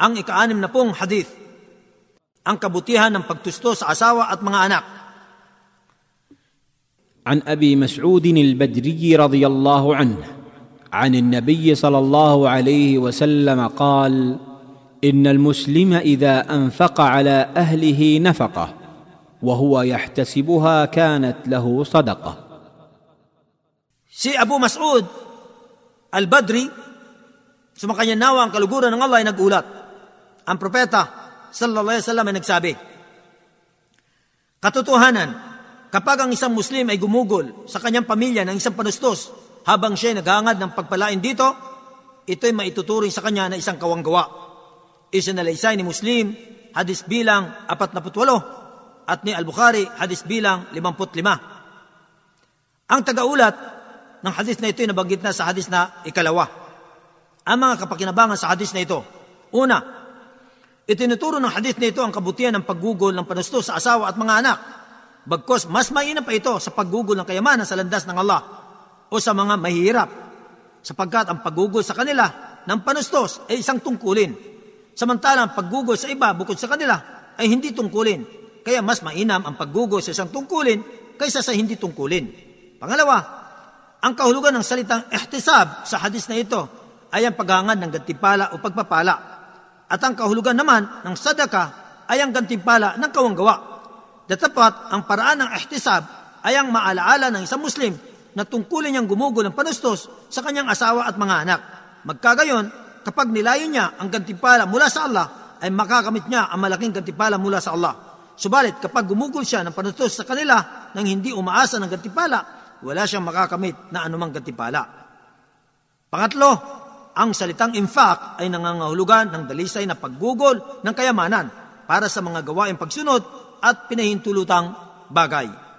ang ikaanim na pong hadith, ang kabutihan ng pagtusto sa asawa at mga anak. عن ابي مسعود البدري رضي الله عنه عن النبي صلى الله عليه وسلم قال ان المسلم اذا انفق على اهله نفقه وهو يحتسبها كانت له صدقه Si Abu Mas'ud al-Badri, sumakanya nawa ang kaluguran ng Allah ay nagulat. Ang propeta, sallallahu alaihi wasallam ay nagsabi, Katotohanan, kapag ang isang Muslim ay gumugol sa kanyang pamilya ng isang panustos habang siya ay naghangad ng pagpalain dito, ito ay maituturing sa kanya na isang kawanggawa. Isinalaysay ni Muslim, hadis bilang 48, at ni Al-Bukhari, hadis bilang 55. Ang tagaulat ng hadis na ito ay nabanggit na sa hadis na ikalawa. Ang mga kapakinabangan sa hadis na ito. Una, itinuturo ng hadis na ito ang kabutihan ng paggugol ng panustos sa asawa at mga anak. Bagkos mas mainam pa ito sa paggugol ng kayamanan sa landas ng Allah o sa mga mahihirap sapagkat ang paggugol sa kanila ng panustos ay isang tungkulin. Samantalang ang paggugol sa iba bukod sa kanila ay hindi tungkulin. Kaya mas mainam ang paggugol sa isang tungkulin kaysa sa hindi tungkulin. Pangalawa, ang kahulugan ng salitang ihtisab sa hadis na ito ay ang paghangad ng gantipala o pagpapala. At ang kahulugan naman ng sadaka ay ang gantimpala ng kawanggawa. Datapat, ang paraan ng ihtisab ay ang maalaala ng isang Muslim na tungkulin niyang gumugol ng panustos sa kanyang asawa at mga anak. Magkagayon, kapag nilayo niya ang gantimpala mula sa Allah, ay makakamit niya ang malaking gantimpala mula sa Allah. Subalit, kapag gumugol siya ng panustos sa kanila nang hindi umaasa ng gantimpala, wala siyang makakamit na anumang gantimpala. Pangatlo, ang salitang infak ay nangangahulugan ng dalisay na paggugol ng kayamanan para sa mga gawaing pagsunod at pinahintulutang bagay.